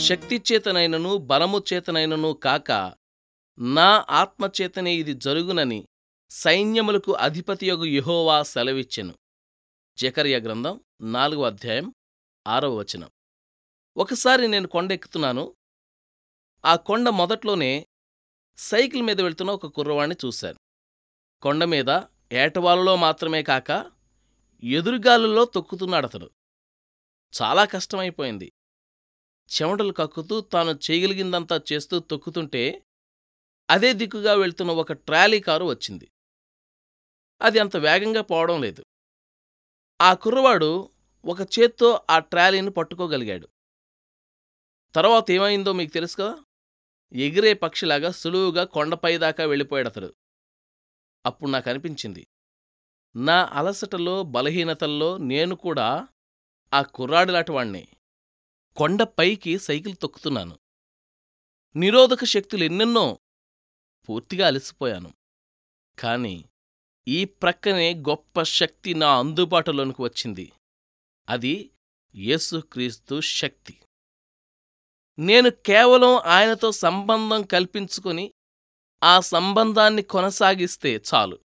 శక్తి చేతనైనను బలము చేతనైనను కాక నా ఆత్మచేతనే ఇది జరుగునని సైన్యములకు అధిపతియగు యుహోవా సెలవిచ్చెను. జకర్య గ్రంథం నాలుగో అధ్యాయం ఆరవ వచనం. ఒకసారి నేను కొండెక్కుతున్నాను. ఆ కొండ మొదట్లోనే సైకిల్ మీద వెళ్తున్న ఒక కుర్రవాణ్ణి చూశాను. కొండ మీద ఏటవాలులో మాత్రమే కాక ఎదురుగాలులో తొక్కుతున్నాడతడు. చాలా కష్టమైపోయింది. చెమటలు కక్కుతూ తాను చేయగలిగిందంతా చేస్తూ తొక్కుతుంటే అదే దిక్కుగా వెళ్తున్న ఒక ట్రాలీ కారు వచ్చింది. అది అంత వేగంగా పోవడం లేదు. ఆ కుర్రవాడు ఒక చేత్తో ఆ ట్రాలీని పట్టుకోగలిగాడు. తర్వాత ఏమైందో మీకు తెలుసు కదా? ఎగిరే పక్షిలాగా సులువుగా కొండపై దాకా వెళ్ళిపోయాడతడు అప్పుడు నాకు అనిపించింది నా అలసటలో బలహీనతల్లో నేను కూడా ఆ కుర్రాడిలాంటివాణ్ణి కొండపైకి సైకిల్ తొక్కుతున్నాను. నిరోధక శక్తులు ఎన్నెన్నో పూర్తిగా అలసిపోయాను. కాని ఈ ప్రక్కనే గొప్ప శక్తి నా అందుబాటులోనికి వచ్చింది. అది యేసుక్రీస్తు శక్తి. నేను కేవలం ఆయనతో సంబంధం కల్పించుకుని ఆ సంబంధాన్ని కొనసాగిస్తే చాలు.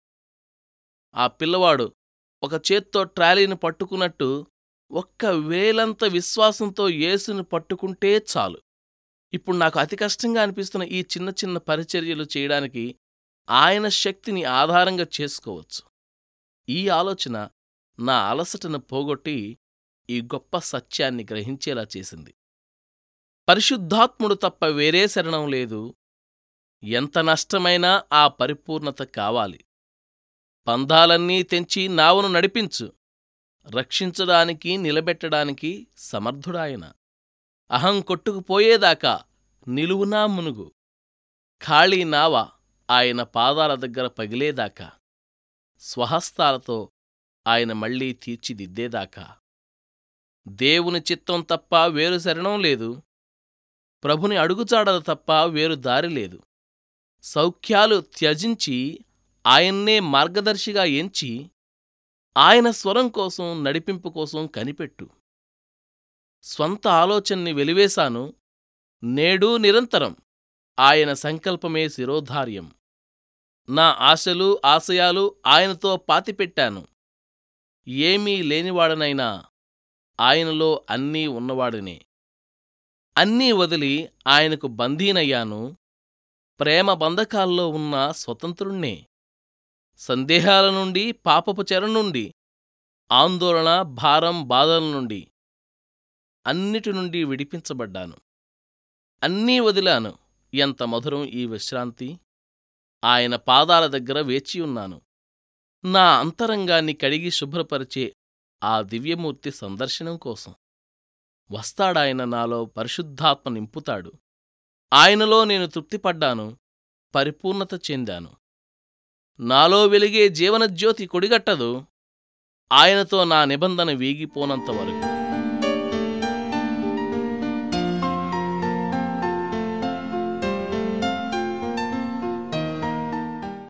ఆ పిల్లవాడు ఒక చేత్తో ట్రాలీని పట్టుకున్నట్టు ఒక్క వేలంత విశ్వాసంతో యేసును పట్టుకుంటే చాలు. ఇప్పుడు నాకు అతి కష్టంగా అనిపిస్తున్న ఈ చిన్న చిన్న పరిచర్యలు చేయడానికి ఆయన శక్తిని ఆధారంగా చేసుకోవచ్చు. ఈ ఆలోచన నా అలసటను పోగొట్టి ఈ గొప్ప సత్యాన్ని గ్రహించేలా చేసింది. పరిశుద్ధాత్ముడు తప్ప వేరే శరణం లేదు. ఎంత నష్టమైనా ఆ పరిపూర్ణత కావాలి. పందాలన్నీ తెంచి నావను నడిపించు. రక్షించడానికి నిలబెట్టడానికి సమర్థుడాయన. అహం కొట్టుకుపోయేదాకా నిలువునా మునుగు. ఖాళీ నావ ఆయన పాదాల దగ్గర పగిలేదాకా. స్వహస్తాలతో ఆయన మళ్ళీ తీర్చిదిద్దేదాకా. దేవుని చిత్తం తప్ప వేరు శరణం లేదు. ప్రభుని అడుగుచాడలు తప్ప వేరు దారి లేదు. సౌఖ్యాలు త్యజించి ఆయన్నే మార్గదర్శిగా ఎంచి ఆయన స్వరం కోసం నడిపింపు కోసం కనిపెట్టు. స్వంత ఆలోచన్ని వెలివేశాను. నేడూ నిరంతరం. ఆయన సంకల్పమే శిరోధార్యం. నా ఆశలు ఆశయాలు ఆయనతో పాతిపెట్టాను. ఏమీ లేనివాడనైనా ఆయనలో అన్నీ ఉన్నవాడినే. అన్నీ వదిలి ఆయనకు బందీనయ్యాను ప్రేమ బంధకాల్లో ఉన్న స్వతంత్రుణ్ణే. సందేహాల నుండి పాపపు చెర నుండి ఆందోళన భారం బాధల నుండి అన్నిటి నుండి విడిపించబడ్డాను. అన్నీ వదిలాను. ఎంత మధురం ఈ విశ్రాంతి. ఆయన పాదాల దగ్గర వేచియున్నాను నా అంతరంగాన్ని కడిగి శుభ్రపరిచే ఆ దివ్యమూర్తి సందర్శనం కోసం. వస్తాడాయన నాలో పరిశుద్ధాత్మ నింపుతాడు. ఆయనలో నేను తృప్తిపడ్డాను. పరిపూర్ణత చెందాను. నాలో వెలిగే జీవనజ్యోతి కొడిగట్టదు. ఆయనతో నా నిబంధన వీగిపోనంతవరకు.